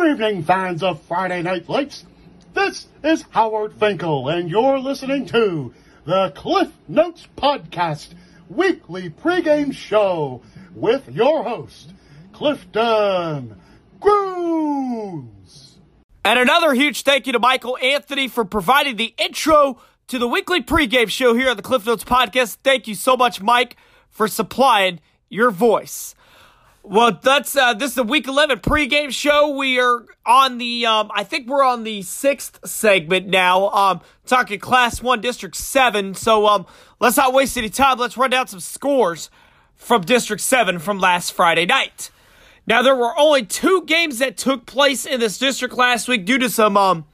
Good evening, fans of Friday Night Lights. This is Howard Finkel, and you're listening to the Cliff Notes Podcast weekly pregame show with your host, Clifton Grooms. And another huge thank you to Michael Anthony for providing the intro to the weekly pregame show here on the Cliff Notes Podcast. Thank you so much, Mike, for supplying your voice. Well, that's uh, this is the week eleven pregame show. We are on the um, I think we're on the sixth segment now. Um, talking Class One District Seven. So um, let's not waste any time. Let's run down some scores from District Seven from last Friday night. Now there were only two games that took place in this district last week due to some um,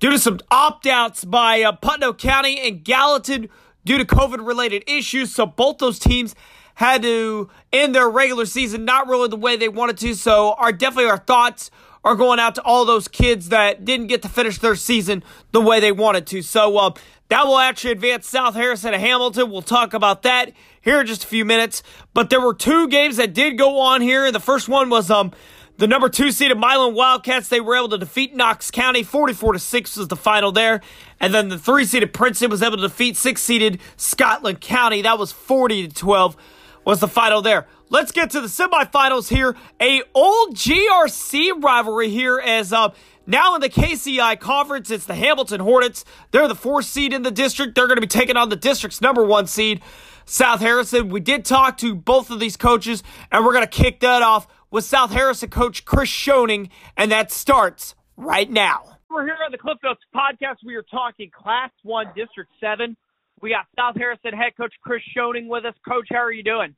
due to some opt outs by uh, Putnam County and Gallatin due to COVID related issues. So both those teams had to end their regular season not really the way they wanted to. So, our definitely our thoughts are going out to all those kids that didn't get to finish their season the way they wanted to. So, uh, that will actually advance South Harrison and Hamilton. We'll talk about that here in just a few minutes. But there were two games that did go on here. The first one was um the number two seeded Milan Wildcats. They were able to defeat Knox County. 44 to 6 was the final there. And then the three seeded Princeton was able to defeat six seeded Scotland County. That was 40 to 12 was the final there. Let's get to the semifinals here. A old GRC rivalry here as uh, now in the KCI conference, it's the Hamilton Hornets. They're the fourth seed in the district. They're going to be taking on the district's number one seed, South Harrison. We did talk to both of these coaches, and we're going to kick that off with South Harrison coach Chris Schoening, and that starts right now. We're here on the Cliff Notes podcast. We are talking Class 1, District 7. We got South Harrison head coach Chris Schoening with us. Coach, how are you doing?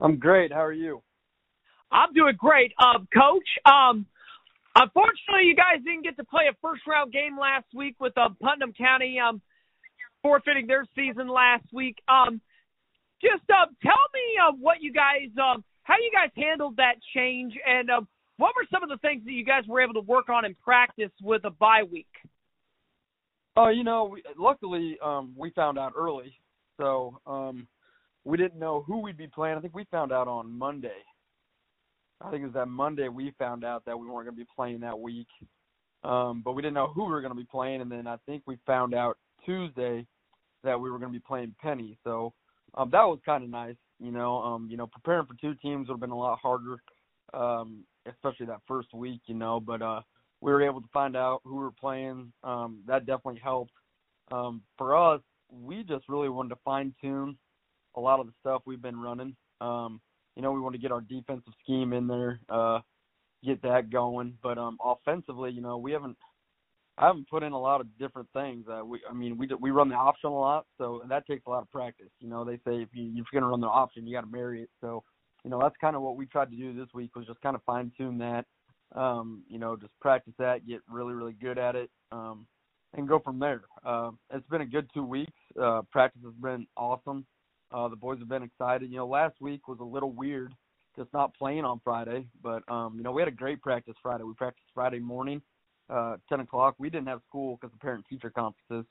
I'm great. How are you? I'm doing great. Um, coach, um, unfortunately, you guys didn't get to play a first round game last week with um, Putnam County um, forfeiting their season last week. Um, just uh, tell me uh, what you guys, um, how you guys handled that change, and uh, what were some of the things that you guys were able to work on in practice with a bye week? Oh, you know, we, luckily um, we found out early, so um, we didn't know who we'd be playing. I think we found out on Monday. I think it was that Monday we found out that we weren't going to be playing that week, um, but we didn't know who we were going to be playing. And then I think we found out Tuesday that we were going to be playing Penney. So um, that was kind of nice. You know, um, you know, preparing for two teams would have been a lot harder, um, especially that first week. You know, but uh, we were able to find out who we were playing. Um, that definitely helped. Um, for us, we just really wanted to fine tune a lot of the stuff we've been running. Um, you know, we want to get our defensive scheme in there, uh, get that going. But um, offensively, you know, we haven't I haven't put in a lot of different things. Uh, we, I mean, we we run the option a lot, so that takes a lot of practice. You know, they say if you if you're gonna run the option, you got to marry it. So, you know, that's kind of what we tried to do this week was just kind of fine tune that um, you know, just practice that, get really, really good at it, um, and go from there. Uh, it's been a good two weeks. Uh, practice has been awesome. Uh, the boys have been excited. You know, last week was a little weird, just not playing on Friday, but um, you know, we had a great practice Friday. We practiced Friday morning, uh, 10 o'clock. We didn't have school because of parent-teacher conferences,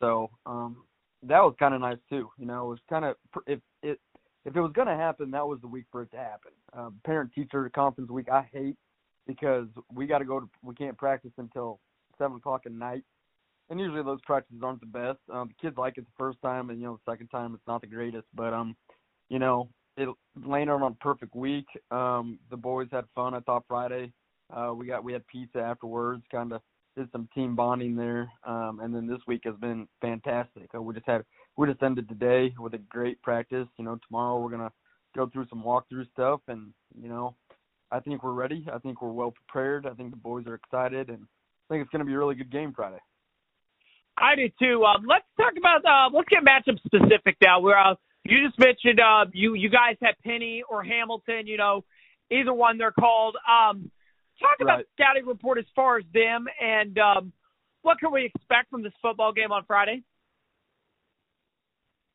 so um, that was kind of nice too. You know, it was kind of if it if it was going to happen, that was the week for it to happen. Uh, parent-teacher conference week, I hate because we got to go to we can't practice until seven o'clock at night, and usually those practices aren't the best. Um, the kids like it the first time, and you know the second time it's not the greatest. But um, you know it landed on a perfect week. Um, the boys had fun. I thought Friday uh, we got we had pizza afterwards, kind of did some team bonding there. Um, and then this week has been fantastic. Uh, we just had we just ended today with a great practice. You know tomorrow we're gonna go through some walkthrough stuff, and you know I think we're ready. I think we're well prepared. I think the boys are excited, and I think it's going to be a really good game Friday. I do too. Um, let's talk about uh, let's get matchup specific now. Where uh, you just mentioned uh, you you guys had Penney or Hamilton. You know, either one they're called. Um, talk about right. scouting report as far as them and um, what can we expect from this football game on Friday?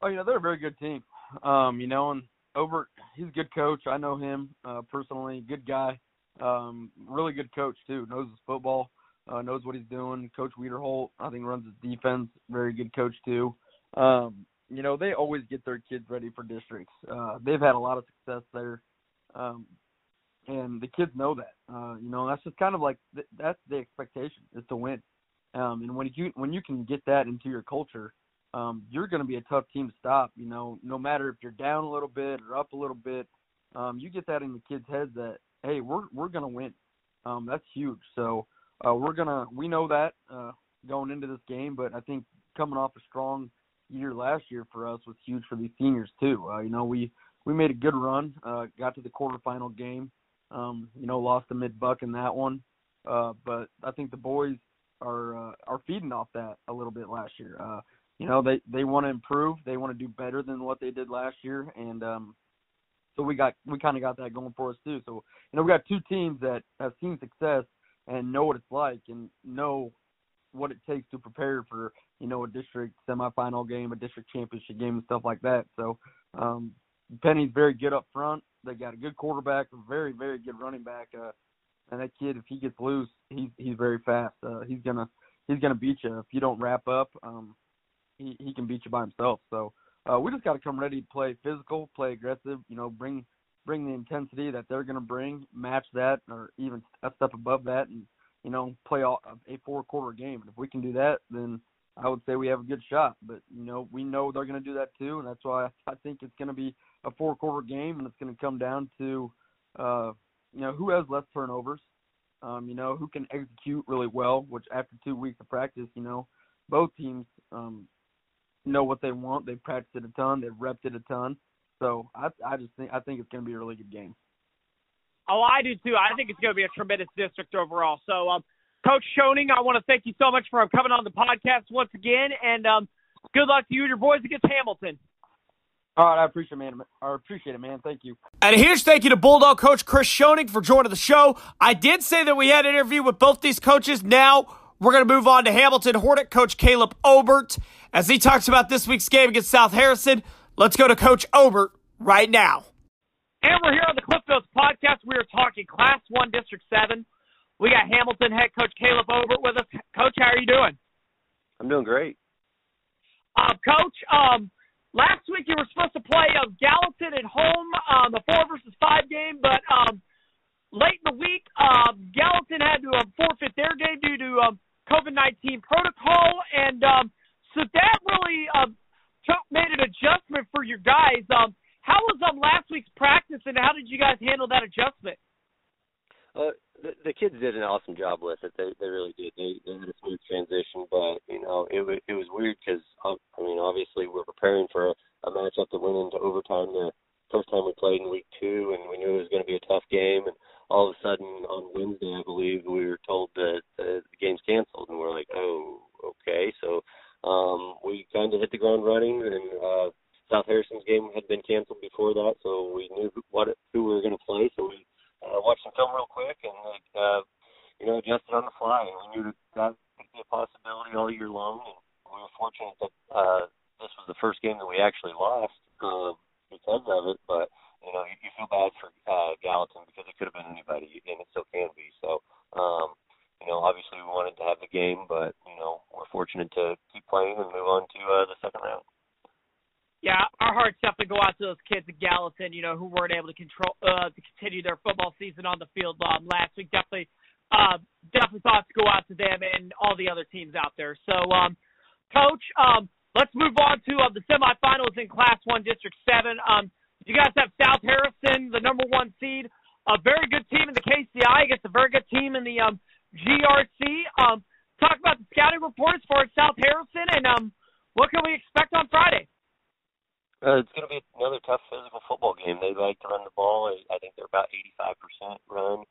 Oh, you know they're a very good team. Um, you know, and over he's a good coach. I know him uh, personally. Good guy. Um, really good coach too. Knows his football. Uh, knows what he's doing. Coach Wiederholt, I think, runs his defense. Very good coach too. Um, you know, they always get their kids ready for districts. Uh, they've had a lot of success there. Um, and the kids know that. Uh, you know, that's just kind of like th- that's the expectation is to win. Um, and when you when you can get that into your culture, um, you're going to be a tough team to stop. You know, no matter if you're down a little bit or up a little bit, um, you get that in the kids' heads that hey, we're we're going to win. Um, that's huge. So uh, we're gonna we know that uh, going into this game, but I think coming off a strong year last year for us was huge for these seniors too. Uh, you know, we we made a good run, uh, got to the quarterfinal game. Um, you know, lost to mid buck in that one, uh, but I think the boys are uh, are feeding off that a little bit last year. Uh, you know, they they want to improve, they want to do better than what they did last year, and um, so we got we kind of got that going for us too. So you know, we got two teams that have seen success and know what it's like and know what it takes to prepare for you know a district semifinal game, a district championship game, and stuff like that. So um, Penney's very good up front. They got a good quarterback, a very very good running back, uh, and that kid if he gets loose, he's he's very fast. Uh, he's gonna he's gonna beat you if you don't wrap up. Um, he he can beat you by himself. So uh, we just got to come ready to play physical, play aggressive. You know, bring bring the intensity that they're going to bring, match that, or even a step above that, and you know, play all, a four quarter game. And if we can do that, then I would say we have a good shot. But you know, we know they're going to do that too, and that's why I think it's going to be a four quarter game, and it's going to come down to, uh, you know, who has less turnovers. Um, you know, who can execute really well. Which after two weeks of practice, you know, both teams um, know what they want. They've practiced it a ton. They've repped it a ton. So I, I just think I think it's going to be a really good game. Oh, I do too. I think it's going to be a tremendous district overall. So, um, Coach Schoening, I want to thank you so much for coming on the podcast once again, and um, good luck to you and your boys against Hamilton. All right, I appreciate it, man. I appreciate it, man. Thank you. And a huge thank you to Bulldog coach Chris Schoening for joining the show. I did say that we had an interview with both these coaches. Now we're going to move on to Hamilton Hornet coach Caleb Obert as he talks about this week's game against South Harrison. Let's go to Coach Obert right now. And we're here on the Cliff Notes podcast. We are talking Class 1 District 7. We got Hamilton head coach Caleb Obert with us. Coach, how are you doing? I'm doing great. Uh, coach, um, last week you were supposed to play uh, Gallatin at home, um, the four versus five game, but um, late in the week, uh, Gallatin had to forfeit their game due to um, COVID 19 protocol. And um, so that really uh, took, made an adjustment for your guys. Um, how was um last week's practice, and how did you guys handle that adjustment? Uh, the, the kids did an awesome job with it. They they really did. They they had a smooth transition, but you know it was it was weird because uh, I mean obviously we're preparing for a, a matchup that went into overtime the first time we played in week two, and we knew it was going to be a tough game. And all of a sudden on Wednesday, I believe we were told that uh, the game's canceled, and we're like, oh okay. So um, we kind of hit the ground running, and uh, South Harrison's game had been canceled before that, so we knew who, what who we were going to play. So we uh, watched some film real quick and uh, you know adjusted on the fly. And we knew that that could be a possibility all year long. And we were fortunate that uh, this was the first game that we actually lost uh, because of it. But you know you, you feel bad for uh, Gallatin because it could have been anybody, and it still can be. So. um you know, obviously we wanted to have the game, but you know, we're fortunate to keep playing and move on to uh, the second round yeah, our hearts definitely go out to those kids at Gallatin, you know, who weren't able to control uh to continue their football season on the field um, last week. Definitely uh definitely thoughts go out to them and all the other teams out there. So um coach, um let's move on to uh, the semifinals in class one district seven. Um you guys have South Harrison, the number one seed, a very good team in the KCI against a very good team in the um GRC. Um talk about the scouting report as far as South Harrison and um what can we expect on Friday? Uh, it's going to be another tough physical football game. They like to run the ball. I think they're about 85% run,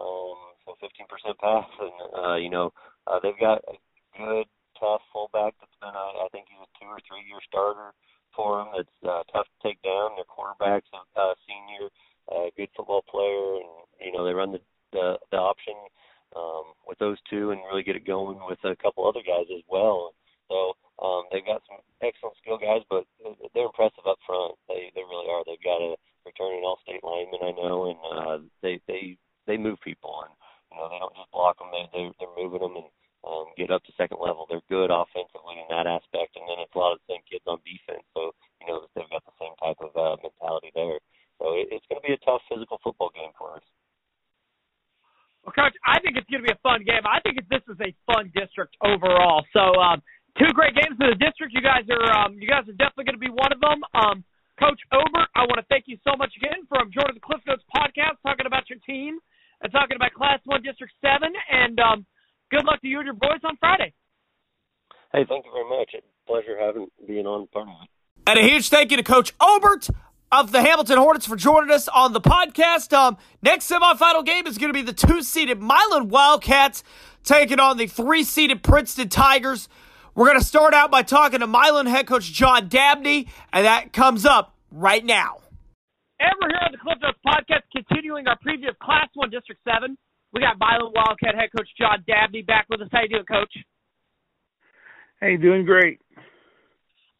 um, so 15% pass, and uh, you know uh, they've got a good, tough fullback that's been, a, I think he's a two or three year starter for them. That's uh, tough to take down. Their quarterback's a uh, senior, uh, good football player, and you know they run the the, the option um, with those two and really get it going with a couple other guys as well. So um, they've got some excellent skill guys, but they're impressive up front. They they really are. They've got a returning all-state lineman I know, and uh, they they they move people, and you know they don't just block them. They they they're moving them and um, get up to second level. They're good offensively in that aspect, and then it's a lot of the same kids on defense. So you know they've got the same type of uh, mentality there. So it, it's going to be a tough physical football game for us. Well, coach, I think it's going to be a fun game. I think this is a fun district overall. So um, two great games in the district. You guys are um, you guys are definitely going to be one of them. Um, Coach Obert, I want to thank you so much again for joining the Cliff Notes podcast, talking about your team and talking about Class One District Seven. And um, good luck to you and your boys on Friday. Hey, thank you very much. It's a pleasure having being on part of it. And a huge thank you to Coach Obert of the Hamilton Hornets for joining us on the podcast. Um, next semifinal game is going to be the two-seeded Milan Wildcats taking on the three-seeded Princeton Tigers. We're going to start out by talking to Milan head coach John Dabney, and that comes up right now. And we're here on the Cliff Notes podcast, continuing our preview of Class 1 District 7. We got Milan Wildcat head coach John Dabney back with us. How you doing, Coach? Hey, doing great.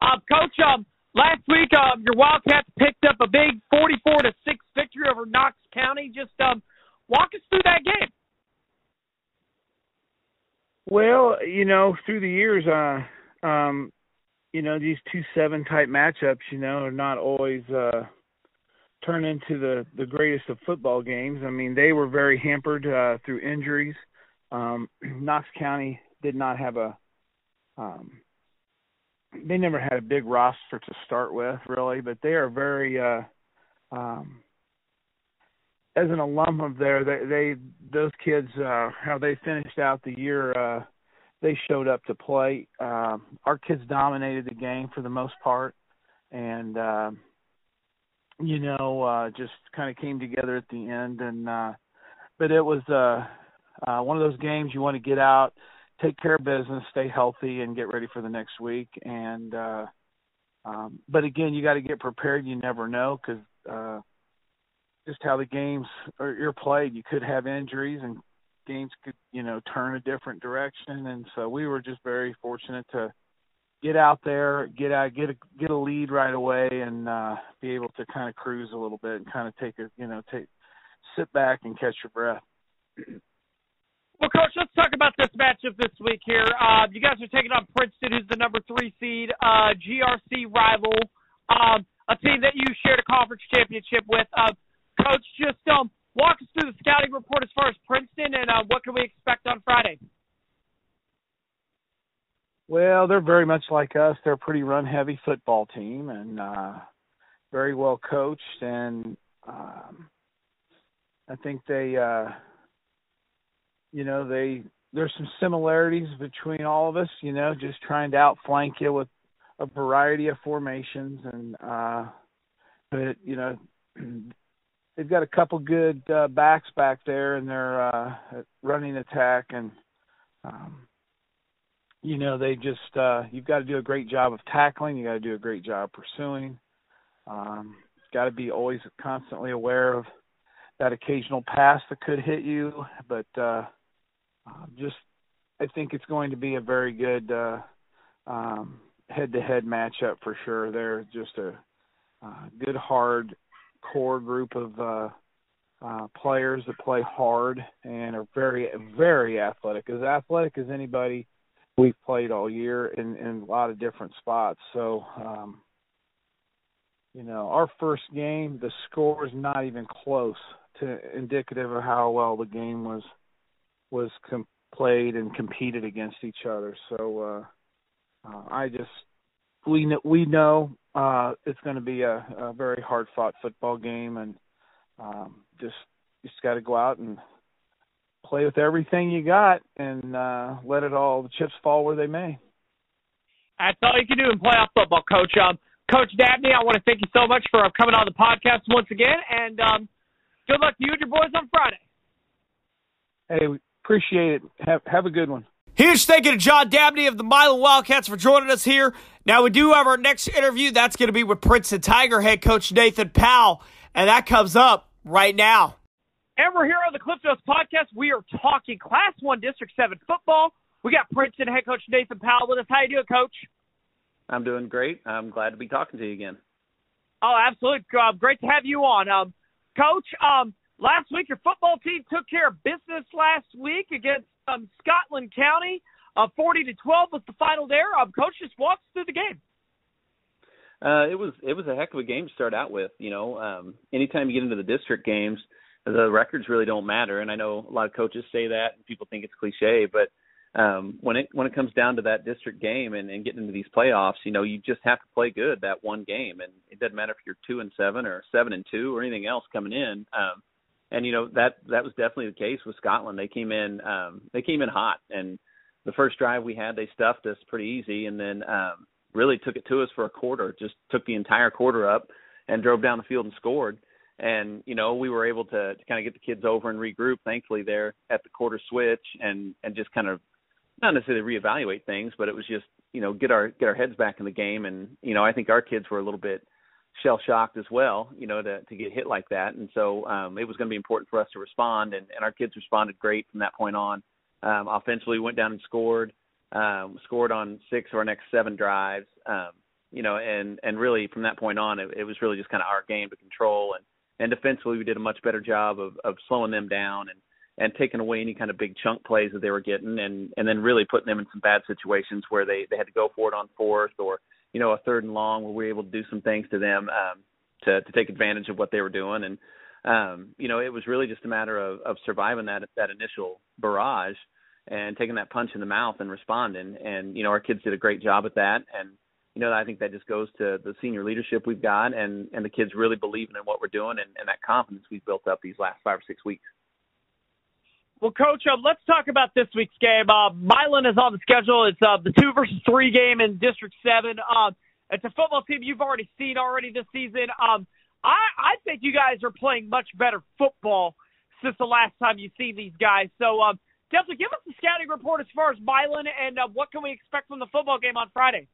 Um, Coach, um, last week um, your Wildcats picked up a big 44 to six victory over Knox County. Just um, walk us through that game. Well, you know, through the years, uh, um, you know, these two seven type matchups, you know, are not always uh, turn into the the greatest of football games. I mean, they were very hampered uh, through injuries. Um, Knox County did not have a um, they never had a big roster to start with, really, but they are very. Uh, um, as an alum of there, they, they those kids, uh, how they finished out the year, uh, they showed up to play. Um, our kids dominated the game for the most part, and uh, you know, uh, just kind of came together at the end. And uh, but it was uh, uh, one of those games you want to get out take care of business, stay healthy, and get ready for the next week. And uh, um, but again, you got to get prepared. You never know because uh, just how the games are you're played, you could have injuries and games could you know turn a different direction. And so we were just very fortunate to get out there, get out, get a get a lead right away, and uh, be able to kind of cruise a little bit and kind of take a you know take sit back and catch your breath. Well, Coach, let's talk about this matchup this week here. Uh, you guys are taking on Princeton, who's the number three seed, uh, GRC rival, um, a team that you shared a conference championship with. Uh, Coach, just um, walk us through the scouting report as far as Princeton and uh, what can we expect on Friday? Well, they're very much like us. They're a pretty run-heavy football team and uh, very well coached, and um, I think they. Uh, you know, they there's some similarities between all of us, you know, just trying to outflank you with a variety of formations and uh but you know they've got a couple good uh backs back there in their uh running attack and um you know they just uh you've got to do a great job of tackling you got to do a great job pursuing um got to be always constantly aware of that occasional pass that could hit you but uh uh, just I think it's going to be a very good uh, um, head-to-head matchup for sure. They're just a uh, good, hard core group of uh, uh, players that play hard and are very, very athletic. As athletic as anybody we've played all year in, in a lot of different spots. So, um, you know, our first game, the score is not even close to indicative of how well the game was was com- played and competed against each other. So uh, uh, I just we know, we know uh, it's going to be a, a very hard fought football game, and um, just just got to go out and play with everything you got and uh, let it all the chips fall where they may. That's all you can do in playoff football, Coach. Um, Coach Dabney, I want to thank you so much for coming on the podcast once again, and um, good luck to you and your boys on Friday. Hey, we Appreciate it. Have have a good one. Huge thank you to John Dabney of the Milan Wildcats for joining us here. Now we do have our next interview. That's going to be with Princeton Tiger head coach Nathan Powell, and that comes up right now. And we're here on the Cliff Notes podcast. We are talking Class One District Seven football. We got Princeton head coach Nathan Powell with us. How you doing, Coach? I'm doing great. I'm glad to be talking to you again. Oh, absolutely. Uh, great to have you on, um, Coach. Um, Last week, your football team took care of business last week against um, Scotland County. Uh, 40 to 12 was the final there. Um, Coach, just walk us through the game. Uh, it was it was a heck of a game to start out with. You know, um, anytime you get into the district games, the records really don't matter. And I know a lot of coaches say that, and people think it's cliche, but um, when it when it comes down to that district game and, and getting into these playoffs, you know, you just have to play good that one game, and it doesn't matter if you're two and seven or seven and two or anything else coming in. Um, and you know that that was definitely the case with Scotland. They came in um, they came in hot, and the first drive we had, they stuffed us pretty easy, and then um, really took it to us for a quarter. Just took the entire quarter up and drove down the field and scored. And you know we were able to, to kind of get the kids over and regroup. Thankfully, there at the quarter switch, and and just kind of not necessarily reevaluate things, but it was just you know get our get our heads back in the game. And you know I think our kids were a little bit shell shocked as well, you know, to to get hit like that. And so um, it was going to be important for us to respond, and, and our kids responded great from that point on. Um, offensively, went down and scored, um, scored on six of our next seven drives. Um, you know, and and really from that point on, it, it was really just kind of our game to control. And and defensively, we did a much better job of of slowing them down and and taking away any kind of big chunk plays that they were getting, and and then really putting them in some bad situations where they they had to go for it on fourth or you know a third and long where we were able to do some things to them um, to to take advantage of what they were doing, and um, you know it was really just a matter of of surviving that that initial barrage and taking that punch in the mouth and responding, and you know our kids did a great job at that, and you know I think that just goes to the senior leadership we've got, and and the kids really believing in what we're doing, and, and that confidence we've built up these last five or six weeks. Well, Coach, uh, let's talk about this week's game. Uh, Milan is on the schedule. It's uh, the two versus three game in District Seven. Um, it's a football team you've already seen already this season. Um, I, I think you guys are playing much better football since the last time you've seen these guys. So, um, Delta, give us the scouting report as far as Milan and uh, what can we expect from the football game on Friday.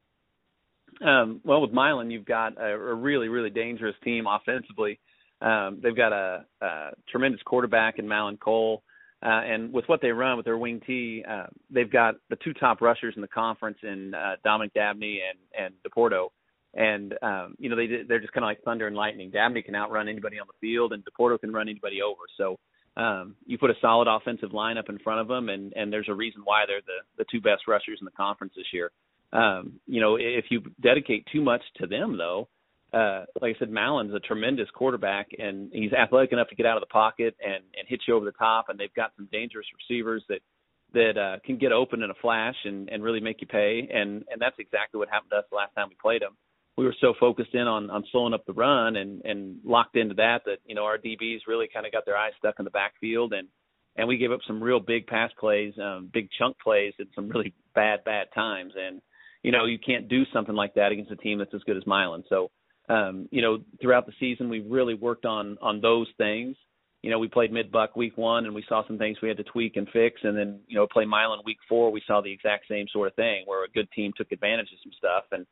Um, well, with Milan, you've got a, a really, really dangerous team offensively. Um, they've got a, a tremendous quarterback in Malin Cole. Uh, and with what they run with their wing T, uh, they've got the two top rushers in the conference in uh, Dominic Dabney and and Deporto. And um, you know they they're just kind of like thunder and lightning. Dabney can outrun anybody on the field, and Deporto can run anybody over. So um, you put a solid offensive lineup in front of them, and and there's a reason why they're the the two best rushers in the conference this year. Um, you know if you dedicate too much to them though, uh, like I said, Malin's a tremendous quarterback, and he's athletic enough to get out of the pocket and and hit you over the top. And they've got some dangerous receivers that that uh, can get open in a flash and and really make you pay. And and that's exactly what happened to us the last time we played them. We were so focused in on on slowing up the run and and locked into that that you know our DBs really kind of got their eyes stuck in the backfield and and we gave up some real big pass plays, um, big chunk plays at some really bad bad times. And you know you can't do something like that against a team that's as good as Milan. So um, you know, throughout the season, we really worked on on those things. You know, we played mid buck week one, and we saw some things we had to tweak and fix, and then you know, play Milan week four, we saw the exact same sort of thing where a good team took advantage of some stuff, and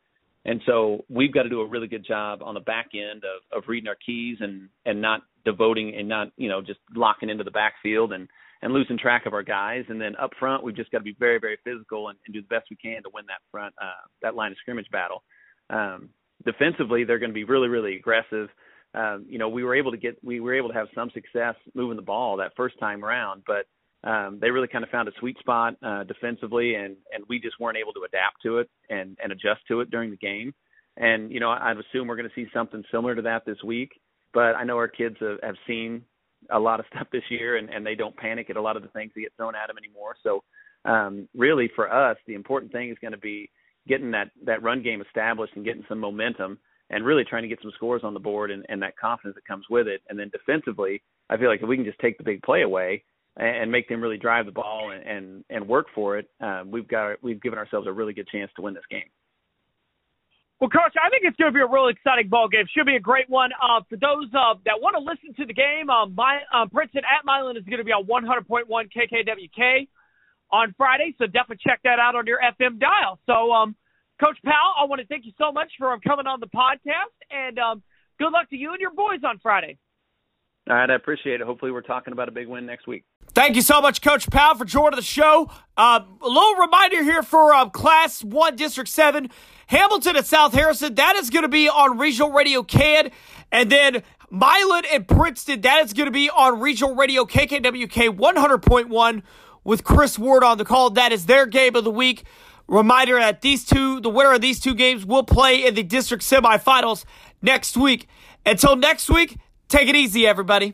and so we've got to do a really good job on the back end of of reading our keys and and not devoting and not you know just locking into the backfield and and losing track of our guys. And then up front, we've just got to be very, very physical and, and do the best we can to win that front, uh, that line of scrimmage battle. Um, defensively, they're going to be really, really aggressive. Um, you know, we were able to get, we were able to have some success moving the ball that first time around, but um, they really kind of found a sweet spot uh, defensively, and and we just weren't able to adapt to it and and adjust to it during the game. And you know, I, I'd assume we're going to see something similar to that this week. But I know our kids have, have seen a lot of stuff this year, and and they don't panic at a lot of the things that get thrown at them anymore. So um, really, for us, the important thing is going to be getting that that run game established and getting some momentum and really trying to get some scores on the board and, and that confidence that comes with it. And then defensively, I feel like if we can just take the big play away and, make them really drive the ball and and, and work for it, um, we've got we've given ourselves a really good chance to win this game. Well, Coach, I think it's going to be a really exciting ball game. Should be a great one. Uh, for those uh, that want to listen to the game, uh, my, uh, Princeton at Milan is going to be on 100.1 KKWK on Friday, so definitely check that out on your FM dial. So, um, Coach Powell, I want to thank you so much for um, coming on the podcast, and um, good luck to you and your boys on Friday. All right, I appreciate it. Hopefully, we're talking about a big win next week. Thank you so much, Coach Powell, for joining the show. Uh, a little reminder here for um, Class 1, District 7, Hamilton and South Harrison. That is going to be on Regional Radio KAAN. And then Milan and Princeton, that is going to be on Regional Radio KKWK 100.1 with Chris Ward on the call. That is their game of the week. Reminder that these two, the winner of these two games, will play in the district semifinals next week. Until next week, take it easy, everybody.